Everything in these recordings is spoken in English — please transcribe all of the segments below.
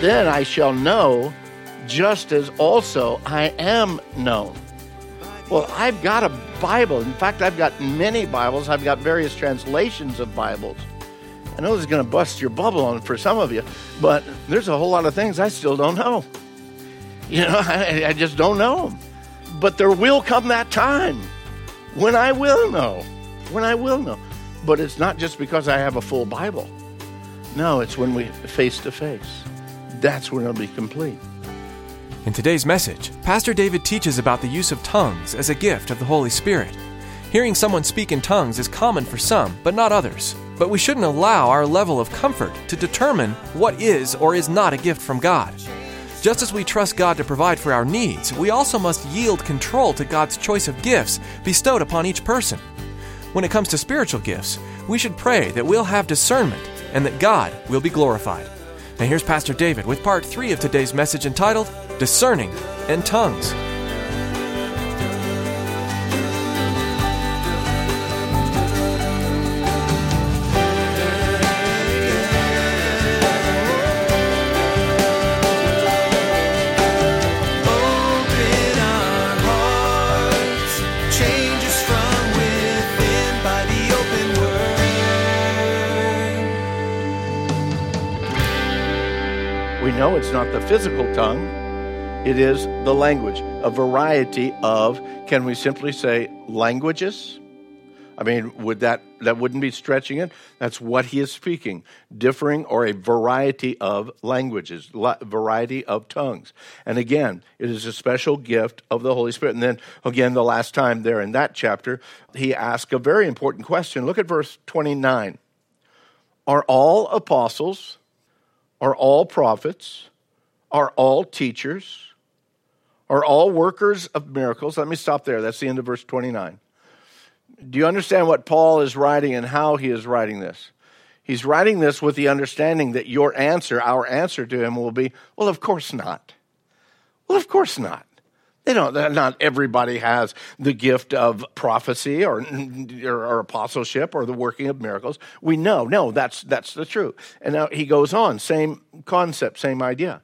Then I shall know, just as also I am known. Well, I've got a Bible. In fact, I've got many Bibles. I've got various translations of Bibles. I know this is going to bust your bubble on for some of you, but there's a whole lot of things I still don't know. You know, I, I just don't know them. But there will come that time when I will know. When I will know. But it's not just because I have a full Bible. No, it's when we face to face. That's when it'll be complete. In today's message, Pastor David teaches about the use of tongues as a gift of the Holy Spirit. Hearing someone speak in tongues is common for some, but not others. But we shouldn't allow our level of comfort to determine what is or is not a gift from God. Just as we trust God to provide for our needs, we also must yield control to God's choice of gifts bestowed upon each person. When it comes to spiritual gifts, we should pray that we'll have discernment and that God will be glorified. Now, here's Pastor David with part three of today's message entitled Discerning and Tongues. Not the physical tongue, it is the language, a variety of, can we simply say, languages? I mean, would that that wouldn't be stretching it? That's what he is speaking, differing or a variety of languages, variety of tongues. And again, it is a special gift of the Holy Spirit. And then again, the last time there in that chapter, he asked a very important question. Look at verse 29. Are all apostles, are all prophets, are all teachers, are all workers of miracles? Let me stop there. That's the end of verse 29. Do you understand what Paul is writing and how he is writing this? He's writing this with the understanding that your answer, our answer to him will be, well, of course not. Well, of course not. They don't, not everybody has the gift of prophecy or, or, or apostleship or the working of miracles. We know, no, that's, that's the truth. And now he goes on, same concept, same idea.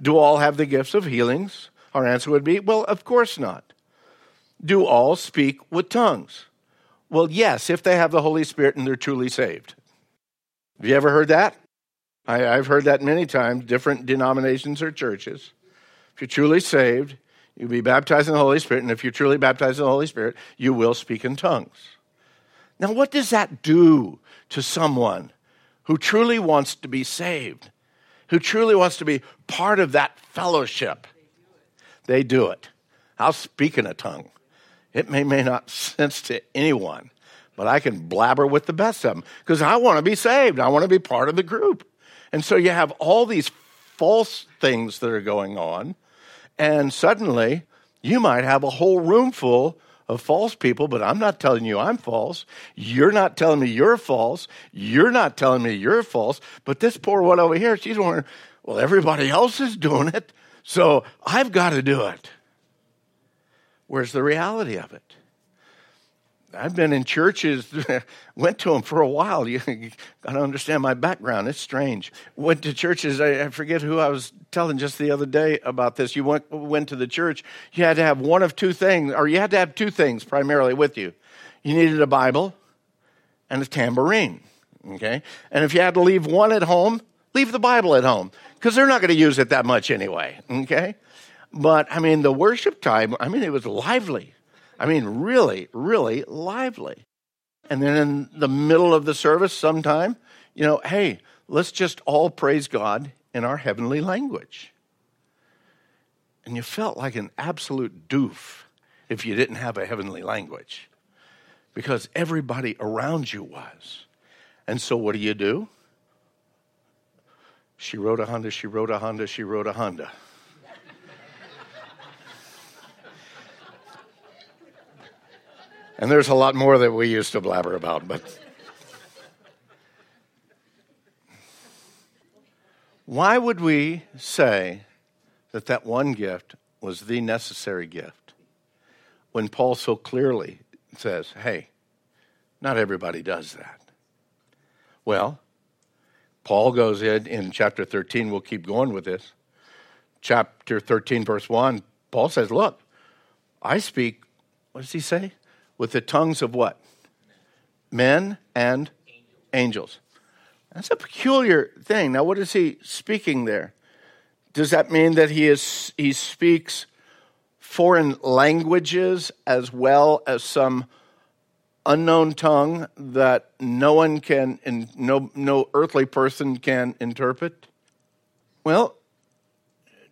Do all have the gifts of healings? Our answer would be, well, of course not. Do all speak with tongues? Well, yes, if they have the Holy Spirit and they're truly saved. Have you ever heard that? I, have heard that many times, different denominations or churches. If you're truly saved, you'll be baptized in the Holy Spirit, and if you're truly baptized in the Holy Spirit, you will speak in tongues. Now, what does that do to someone who truly wants to be saved, who truly wants to be part of that fellowship? They do it. I'll speak in a tongue. It may, may not sense to anyone, but I can blabber with the best of them because I want to be saved. I want to be part of the group. And so you have all these false things that are going on, and suddenly you might have a whole room full of false people, but I'm not telling you I'm false. You're not telling me you're false. You're not telling me you're false. But this poor one over here, she's wondering, well, everybody else is doing it, so I've got to do it. Where's the reality of it? I've been in churches, went to them for a while. You got to understand my background. It's strange. Went to churches. I, I, forget who I was telling just the other day about this. You went, went to the church. You had to have one of two things, or you had to have two things primarily with you. You needed a Bible and a tambourine. Okay, and if you had to leave one at home, leave the Bible at home because they're not going to use it that much anyway. Okay, but I mean the worship time. I mean it was lively. I mean, really, really lively. And then in the middle of the service, sometime, you know, hey, let's just all praise God in our heavenly language. And you felt like an absolute doof if you didn't have a heavenly language because everybody around you was. And so what do you do? She wrote a Honda, she wrote a Honda, she wrote a Honda. And there's a lot more that we used to blabber about, but. Why would we say that that one gift was the necessary gift when Paul so clearly says, hey, not everybody does that? Well, Paul goes in in chapter 13. We'll keep going with this. Chapter 13, verse 1, Paul says, Look, I speak, what does he say? With the tongues of what? Men and angels. That's a peculiar thing. Now, what is he speaking there? Does that mean that he is he speaks foreign languages as well as some unknown tongue that no one can no no earthly person can interpret? Well,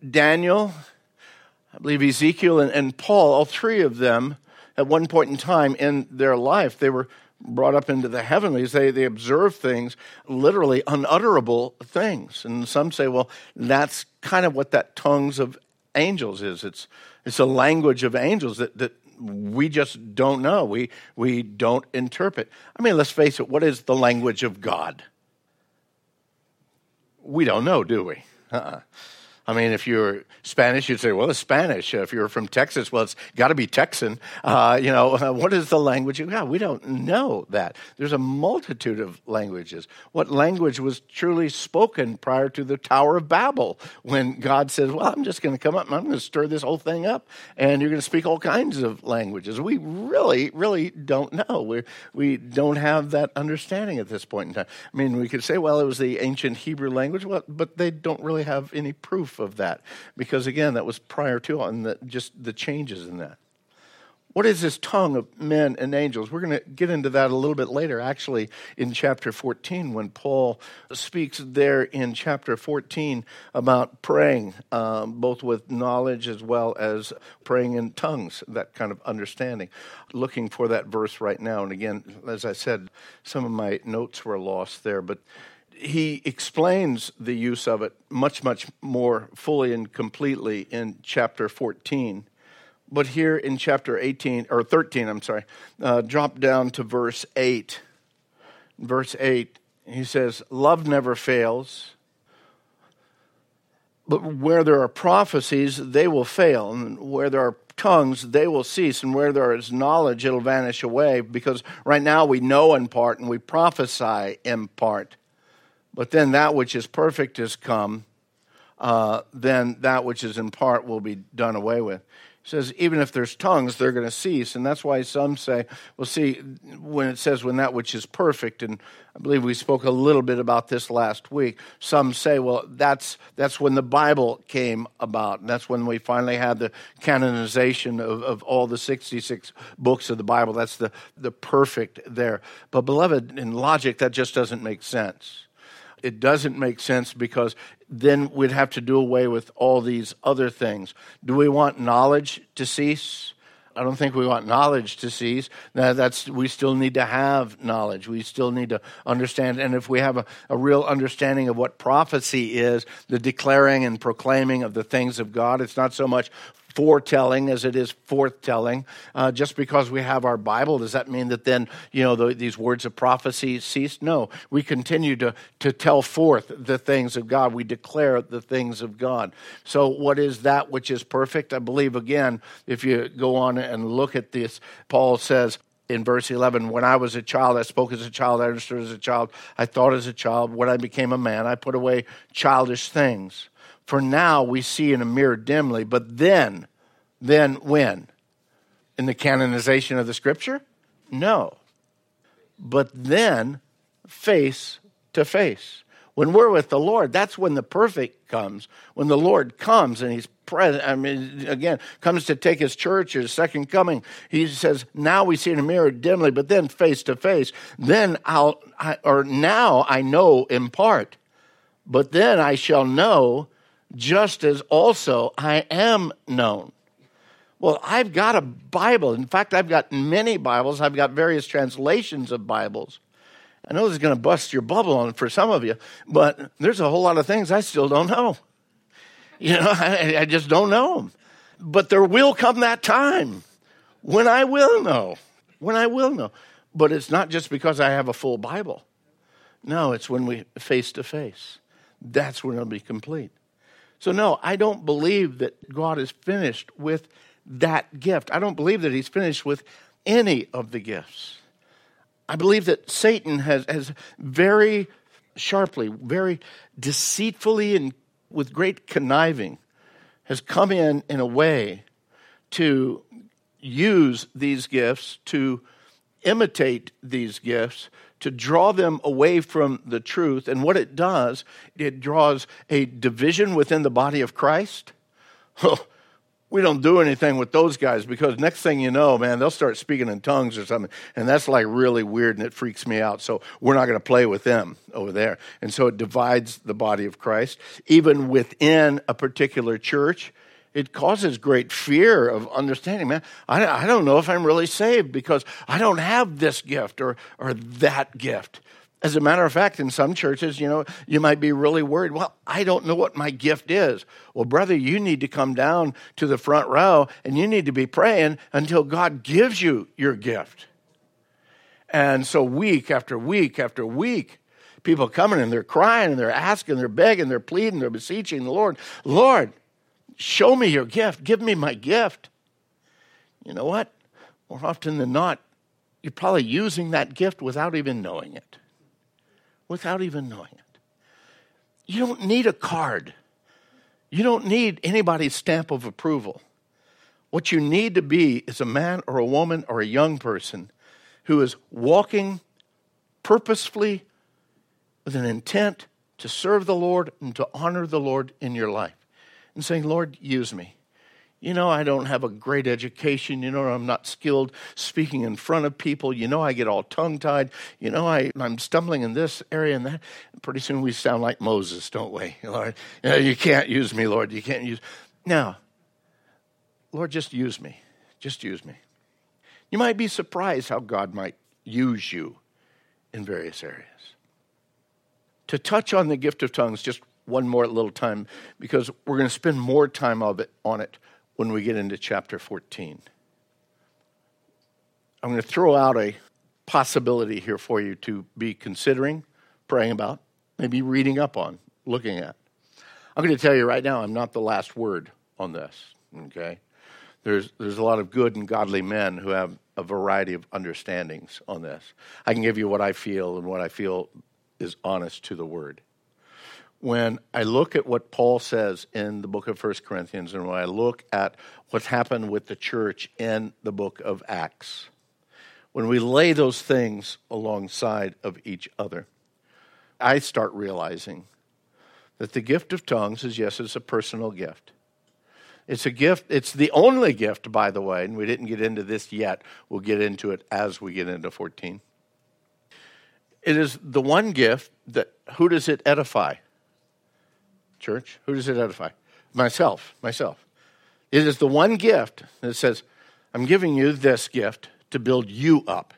Daniel, I believe Ezekiel and, and Paul, all three of them, at one point in time in their life, they were brought up into the heavenlies, they, they observe things, literally unutterable things. And some say, well, that's kind of what that tongues of angels is. It's, it's a language of angels that, that we just don't know. We, we don't interpret. I mean, let's face it, what is the language of God? We don't know, do we? Uh-uh. I mean, if you're Spanish, you'd say, well, it's Spanish. If you're from Texas, well, it's got to be Texan. Uh, you know, what is the language? Yeah, we don't know that. There's a multitude of languages. What language was truly spoken prior to the Tower of Babel when God says, well, I'm just going to come up and I'm going to stir this whole thing up and you're going to speak all kinds of languages? We really, really don't know. We, we don't have that understanding at this point in time. I mean, we could say, well, it was the ancient Hebrew language, well, but they don't really have any proof proof of that because, again, that was prior to and the, just the changes in that. What is this tongue of men and angels? We're going to get into that a little bit later, actually, in chapter 14, when Paul speaks there in chapter 14 about praying, um, both with knowledge as well as praying in tongues, that kind of understanding. Looking for that verse right now. And again, as I said, some of my notes were lost there, but he explains the use of it much, much more fully and completely in chapter 14. But here in chapter 18, or 13, I'm sorry, uh, drop down to verse 8. Verse 8, he says, Love never fails. But where there are prophecies, they will fail. And where there are tongues, they will cease. And where there is knowledge, it'll vanish away. Because right now we know in part and we prophesy in part. But then that which is perfect has come, uh, then that which is in part will be done away with. He says, even if there's tongues, they're going to cease. And that's why some say, well, see, when it says when that which is perfect, and I believe we spoke a little bit about this last week, some say, well, that's, that's when the Bible came about. And that's when we finally had the canonization of, of all the 66 books of the Bible. That's the, the perfect there. But, beloved, in logic, that just doesn't make sense it doesn't make sense because then we'd have to do away with all these other things. Do we want knowledge to cease? I don't think we want knowledge to cease. Now That's we still need to have knowledge. We still need to understand. And if we have a, a real understanding of what prophecy is, the declaring and proclaiming of the things of God, it's not so much foretelling as it is forthtelling. Uh, just because we have our Bible, does that mean that then, you know, the, these words of prophecy cease? No. We continue to, to tell forth the things of God. We declare the things of God. So, what is that which is perfect? I believe, again, if you go on and look at this, Paul says, in verse 11 when i was a child i spoke as a child i understood as a child i thought as a child when i became a man i put away childish things for now we see in a mirror dimly, but then, then when? In the canonization of the scripture? No. But then, face to face. When we're with the Lord, that's when the perfect comes. When the Lord comes and He's present, I mean, again, comes to take His church, His second coming. He says, Now we see in a mirror dimly, but then face to face. Then I'll, I, or now I know in part, but then I shall know just as also I am known. Well, I've got a Bible. In fact, I've got many Bibles. I've got various translations of Bibles. I know this is going to bust your bubble on for some of you, but there's a whole lot of things I still don't know. You know, I, I just don't know them. But there will come that time when I will know. When I will know. But it's not just because I have a full Bible. No, it's when we face to face. That's when it'll be complete. So, no, I don't believe that God is finished with that gift. I don't believe that He's finished with any of the gifts. I believe that Satan has, has very sharply, very deceitfully, and with great conniving, has come in in a way to use these gifts, to imitate these gifts, to draw them away from the truth. And what it does, it draws a division within the body of Christ. we don't do anything with those guys because next thing you know, man, they'll start speaking in tongues or something. And that's like really weird and it freaks me out. So we're not going to play with them over there. And so it divides the body of Christ. Even within a particular church, it causes great fear of understanding, man. I, I don't know if I'm really saved because I don't have this gift or, or that gift. As a matter of fact, in some churches, you know, you might be really worried. Well, I don't know what my gift is. Well, brother, you need to come down to the front row and you need to be praying until God gives you your gift. And so, week after week after week, people coming and they're crying and they're asking, they're begging, they're pleading, they're beseeching the Lord, Lord, show me your gift, give me my gift. You know what? More often than not, you're probably using that gift without even knowing it without even knowing it. You don't need a card. You don't need anybody's stamp of approval. What you need to be is a man or a woman or a young person who is walking purposefully with an intent to serve the Lord and to honor the Lord in your life and saying, Lord, use me you know, I don't have a great education. You know, I'm not skilled speaking in front of people. You know, I get all tongue tied. You know, I, I'm stumbling in this area and that. Pretty soon we sound like Moses, don't we? Lord, you, know, you can't use me, Lord. You can't use. Now, Lord, just use me. Just use me. You might be surprised how God might use you in various areas. To touch on the gift of tongues, just one more little time, because we're going to spend more time of it on it when we get into chapter 14. I'm going to throw out a possibility here for you to be considering, praying about, maybe reading up on, looking at. I'm going to tell you right now, I'm not the last word on this, okay? There's, there's a lot of good and godly men who have a variety of understandings on this. I can give you what I feel and what I feel is honest to the word when I look at what Paul says in the book of First Corinthians and when I look at what's happened with the church in the book of Acts, when we lay those things alongside of each other, I start realizing that the gift of tongues is, yes, it's a personal gift. It's a gift, it's the only gift, by the way, and we didn't get into this yet. We'll get into it as we get into 14. It is the one gift that, who does it edify? Church? Who does it edify? Myself, myself. It is the one gift that says, I'm giving you this gift to build you up.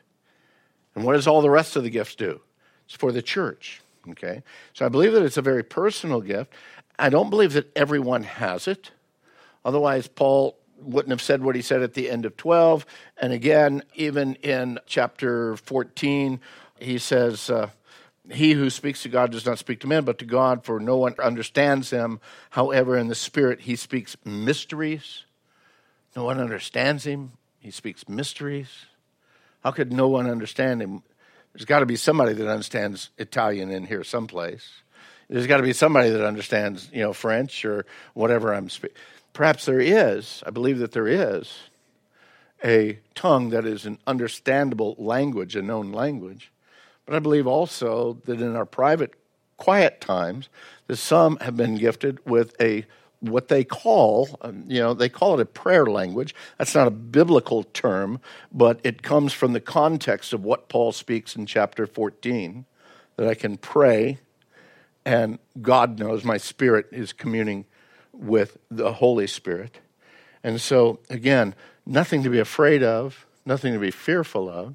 And what does all the rest of the gifts do? It's for the church. Okay? So I believe that it's a very personal gift. I don't believe that everyone has it. Otherwise, Paul wouldn't have said what he said at the end of 12. And again, even in chapter 14, he says, uh, he who speaks to God does not speak to men, but to God, for no one understands him. However, in the Spirit, he speaks mysteries. No one understands him. He speaks mysteries. How could no one understand him? There's got to be somebody that understands Italian in here someplace. There's got to be somebody that understands, you know, French or whatever I'm speaking. Perhaps there is. I believe that there is a tongue that is an understandable language, a known language. But I believe also that in our private, quiet times, that some have been gifted with a what they call, um, you know, they call it a prayer language. That's not a biblical term, but it comes from the context of what Paul speaks in chapter 14 that I can pray and God knows my spirit is communing with the Holy Spirit. And so, again, nothing to be afraid of, nothing to be fearful of.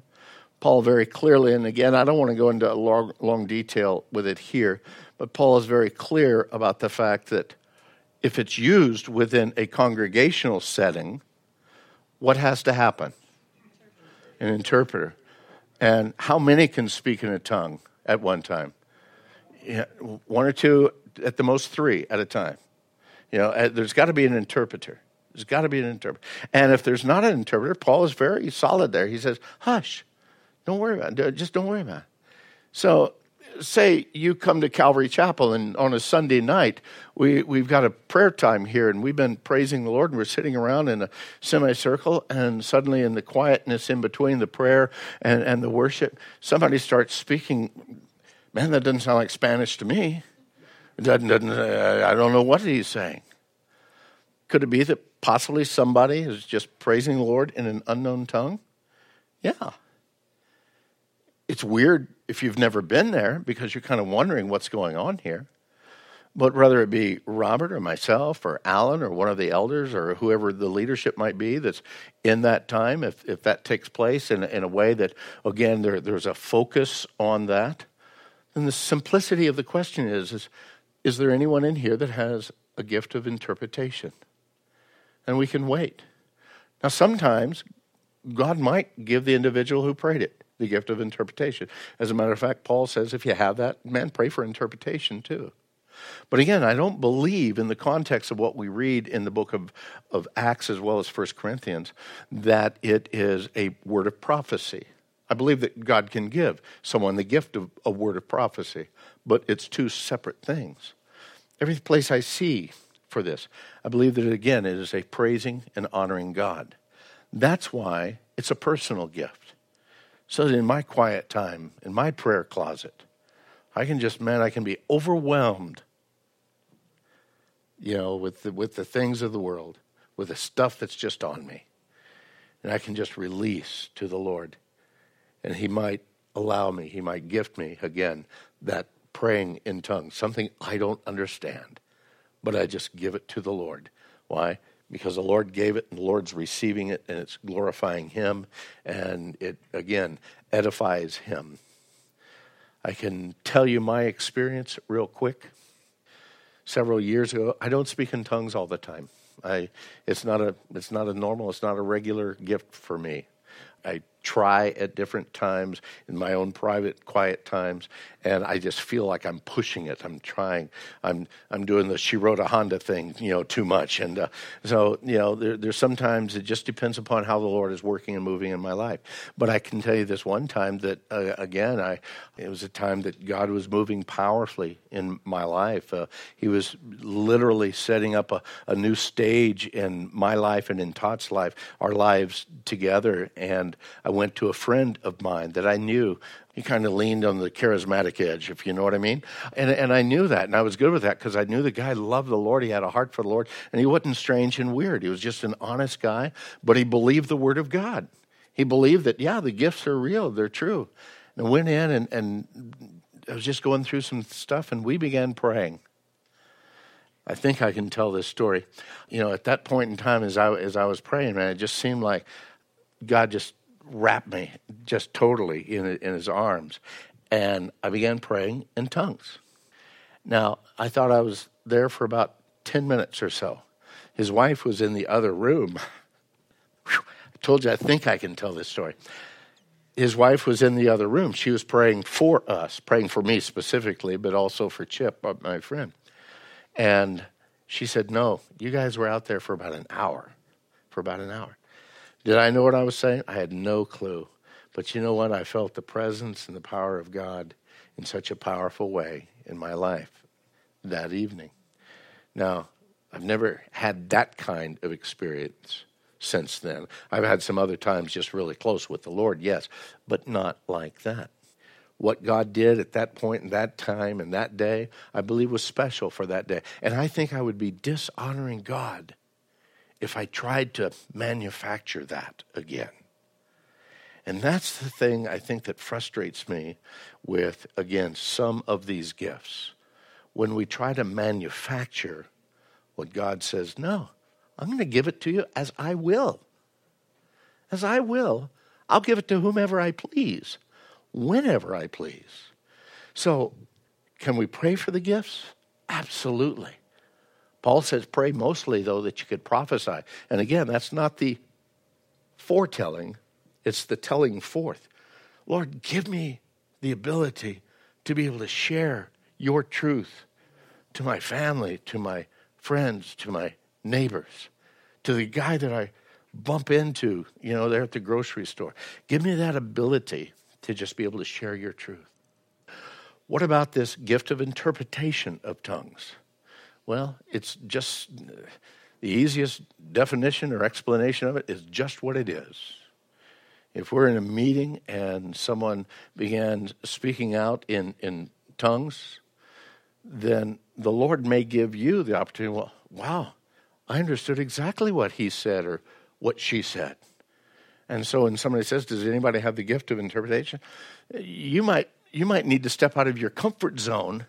Paul very clearly, and again, I don't want to go into long, long detail with it here, but Paul is very clear about the fact that if it's used within a congregational setting, what has to happen? An interpreter. And how many can speak in a tongue at one time? Yeah, one or two, at the most three at a time. You know, uh, there's got to be an interpreter. There's got to be an interpreter. And if there's not an interpreter, Paul is very solid there. He says, hush, don't worry about it. Just don't worry about it. So, say you come to Calvary Chapel and on a Sunday night, we, we've got a prayer time here and we've been praising the Lord and we're sitting around in a semicircle and suddenly in the quietness in between the prayer and, and the worship, somebody starts speaking. Man, that doesn't sound like Spanish to me. Doesn't, doesn't, uh, I don't know what he's saying. Could it be that possibly somebody is just praising the Lord in an unknown tongue? Yeah. It's weird if you've never been there because you're kind of wondering what's going on here. But whether it be Robert or myself or Alan or one of the elders or whoever the leadership might be that's in that time, if, if that takes place in, in a way that, again, there, there's a focus on that, then the simplicity of the question is, is is there anyone in here that has a gift of interpretation? And we can wait. Now, sometimes God might give the individual who prayed it the gift of interpretation. As a matter of fact, Paul says if you have that, man, pray for interpretation too. But again, I don't believe in the context of what we read in the book of, of Acts as well as First Corinthians that it is a word of prophecy. I believe that God can give someone the gift of a word of prophecy, but it's two separate things. Every place I see for this, I believe that again it is a praising and honoring God. That's why it's a personal gift so that in my quiet time, in my prayer closet, I can just, man, I can be overwhelmed, you know, with the, with the things of the world, with the stuff that's just on me. And I can just release to the Lord. And He might allow me, He might gift me, again, that praying in tongues, something I don't understand, but I just give it to the Lord. Why? Because the Lord gave it and the Lord's receiving it and it's glorifying Him and it, again, edifies Him. I can tell you my experience real quick. Several years ago, I don't speak in tongues all the time. I, it's, not a, it's not a normal, it's not a regular gift for me. I try at different times in my own private quiet times and i just feel like i'm pushing it. I'm trying. I'm i'm doing the she wrote a honda thing you know too much and uh, so you know there, there's sometimes it just depends upon how the lord is working and moving in my life. But i can tell you this one time that uh, again i it was a time that god was moving powerfully in my life. Uh, he was literally setting up a, a new stage in my life and in todd's life our lives together and i went to a friend of mine that I knew. He kind of leaned on the charismatic edge, if you know what I mean. And, and I knew that, and I was good with that because I knew the guy loved the Lord. He had a heart for the Lord, and he wasn't strange and weird. He was just an honest guy, but he believed the Word of God. He believed that, yeah, the gifts are real, they're true. And I went in, and, and I was just going through some stuff, and we began praying. I think I can tell this story. You know, at that point in time, as I as I was praying, man, it just seemed like God just wrapped me just totally in, in his arms. And I began praying in tongues. Now, I thought I was there for about 10 minutes or so. His wife was in the other room. I told you, I think I can tell this story. His wife was in the other room. She was praying for us, praying for me specifically, but also for Chip, uh, my friend. And she said, No, you guys were out there for about an hour. For about an hour. Did I know what I was saying? I had no clue. But you know what? I felt the presence and the power of God in such a powerful way in my life that evening. Now, I've never had that kind of experience since then. I've had some other times just really close with the Lord, yes, but not like that. What God did at that and that time and that day, I believe was special for that day. And I think I would be dishonoring God if I tried to manufacture that again. And that's the thing I think that frustrates me with, again, some of these gifts. When we try to manufacture what God says, no, I'm going to give it to you as I will. As I will. I'll give it to whomever I please, whenever I please. So, can we pray for the gifts? Absolutely. Paul says, pray mostly, though, that you could prophesy. And again, that's not the foretelling, it's the telling forth. Lord, give me the ability to be able to share your truth to my family, to my friends, to my neighbors, to the guy that I bump into, you know, there at the grocery store. Give me that ability to just be able to share your truth. What about this gift of interpretation of tongues? Well, it's just the easiest definition or explanation of it is just what it is. If we're in a meeting and someone began speaking out in, in tongues, then the Lord may give you the opportunity, well, wow, I understood exactly what he said or what she said. And so when somebody says, Does anybody have the gift of interpretation? You might you might need to step out of your comfort zone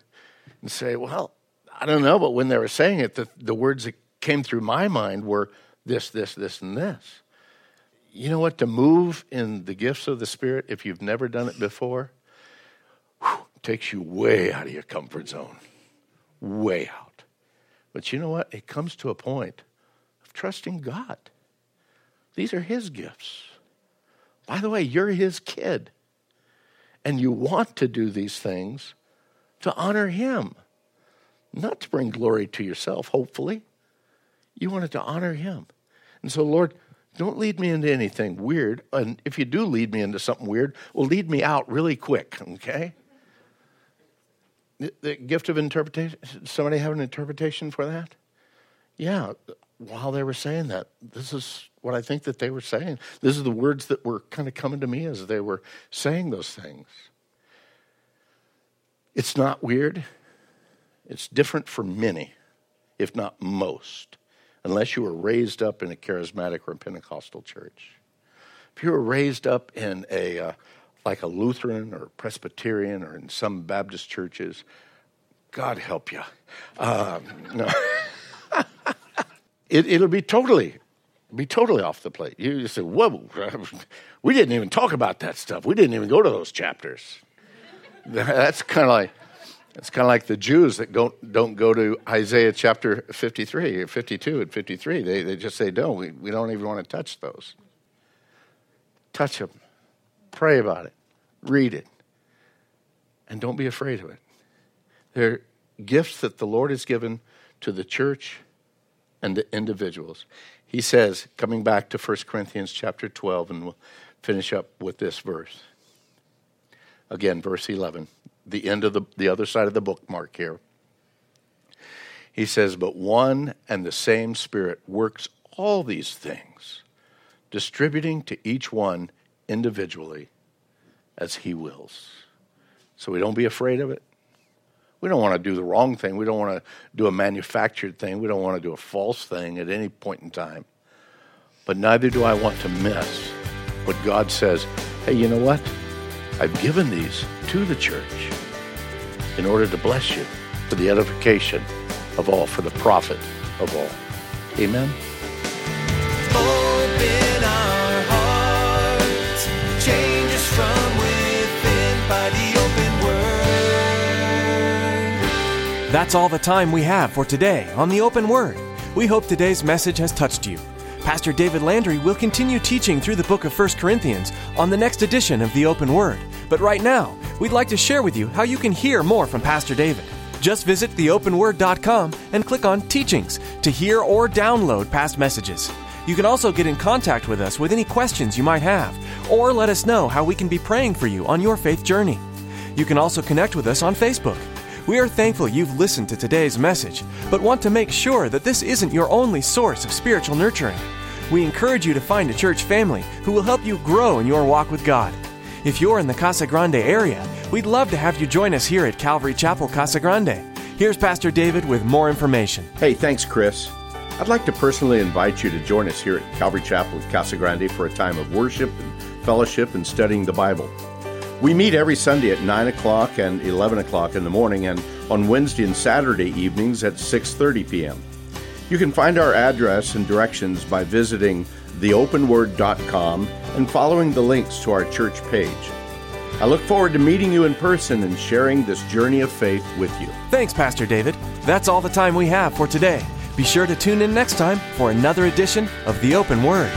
and say, Well, I don't know, but when they were saying it, the, the words that came through my mind were this, this, this, and this. You know what? To move in the gifts of the Spirit, if you've never done it before, whew, takes you way out of your comfort zone. Way out. But you know what? It comes to a point of trusting God. These are His gifts. By the way, you're His kid. And you want to do these things to honor Him, not to bring glory to yourself, hopefully. You want it to honor Him. And so, Lord, don't lead me into anything weird. And if you do lead me into something weird, well, lead me out really quick, okay? The, the gift of interpretation. Somebody have an interpretation for that? Yeah, while they were saying that, this is what I think that they were saying. This is the words that were kind of coming to me as they were saying those things. It's not weird. It's different for many, if not most, unless you were raised up in a charismatic or a Pentecostal church. If you were raised up in a uh, like a Lutheran or Presbyterian or in some Baptist churches, God help you. Um, no. it, it'll be totally be totally off the plate. You just say, "Whoa, we didn't even talk about that stuff. We didn't even go to those chapters." That's kind of like it's kind of like the Jews that don't don't go to Isaiah chapter 53 or 52 and fifty three. They they just say, "No, we, we don't even want to touch those." Touch them, pray about it, read it, and don't be afraid of it. They're gifts that the Lord has given to the church and to individuals. He says, coming back to 1 Corinthians chapter 12, and we'll finish up with this verse. Again, verse 11, the end of the, the other side of the bookmark here. He says, But one and the same Spirit works all these things, distributing to each one individually as he wills. So we don't be afraid of it. We don't want to do the wrong thing. We don't want to do a manufactured thing. We don't want to do a false thing at any point in time. But neither do I want to miss what God says. Hey, you know what? I've given these to the church in order to bless you for the edification of all, for the profit of all. Amen. Open our hearts, change us from within by the open word. That's all the time we have for today on the Open Word. We hope today's message has touched you. Pastor David Landry will continue teaching through the book of 1 Corinthians on the next edition of the Open Word. But right now, we'd like to share with you how you can hear more from Pastor David. Just visit theopenword.com and click on Teachings to hear or download past messages. You can also get in contact with us with any questions you might have, or let us know how we can be praying for you on your faith journey. You can also connect with us on Facebook. We are thankful you've listened to today's message, but want to make sure that this isn't your only source of spiritual nurturing. We encourage you to find a church family who will help you grow in your walk with God. If you're in the Casa Grande area, we'd love to have you join us here at Calvary Chapel Casa Grande. Here's Pastor David with more information. Hey, thanks, Chris. I'd like to personally invite you to join us here at Calvary Chapel Casa Grande for a time of worship and fellowship and studying the Bible. We meet every Sunday at 9 o'clock and 11 o'clock in the morning and on Wednesday and Saturday evenings at 6.30 p.m. You can find our address and directions by visiting theopenword.com and following the links to our church page. I look forward to meeting you in person and sharing this journey of faith with you. Thanks, Pastor David. That's all the time we have for today. Be sure to tune in next time for another edition of The Open Word.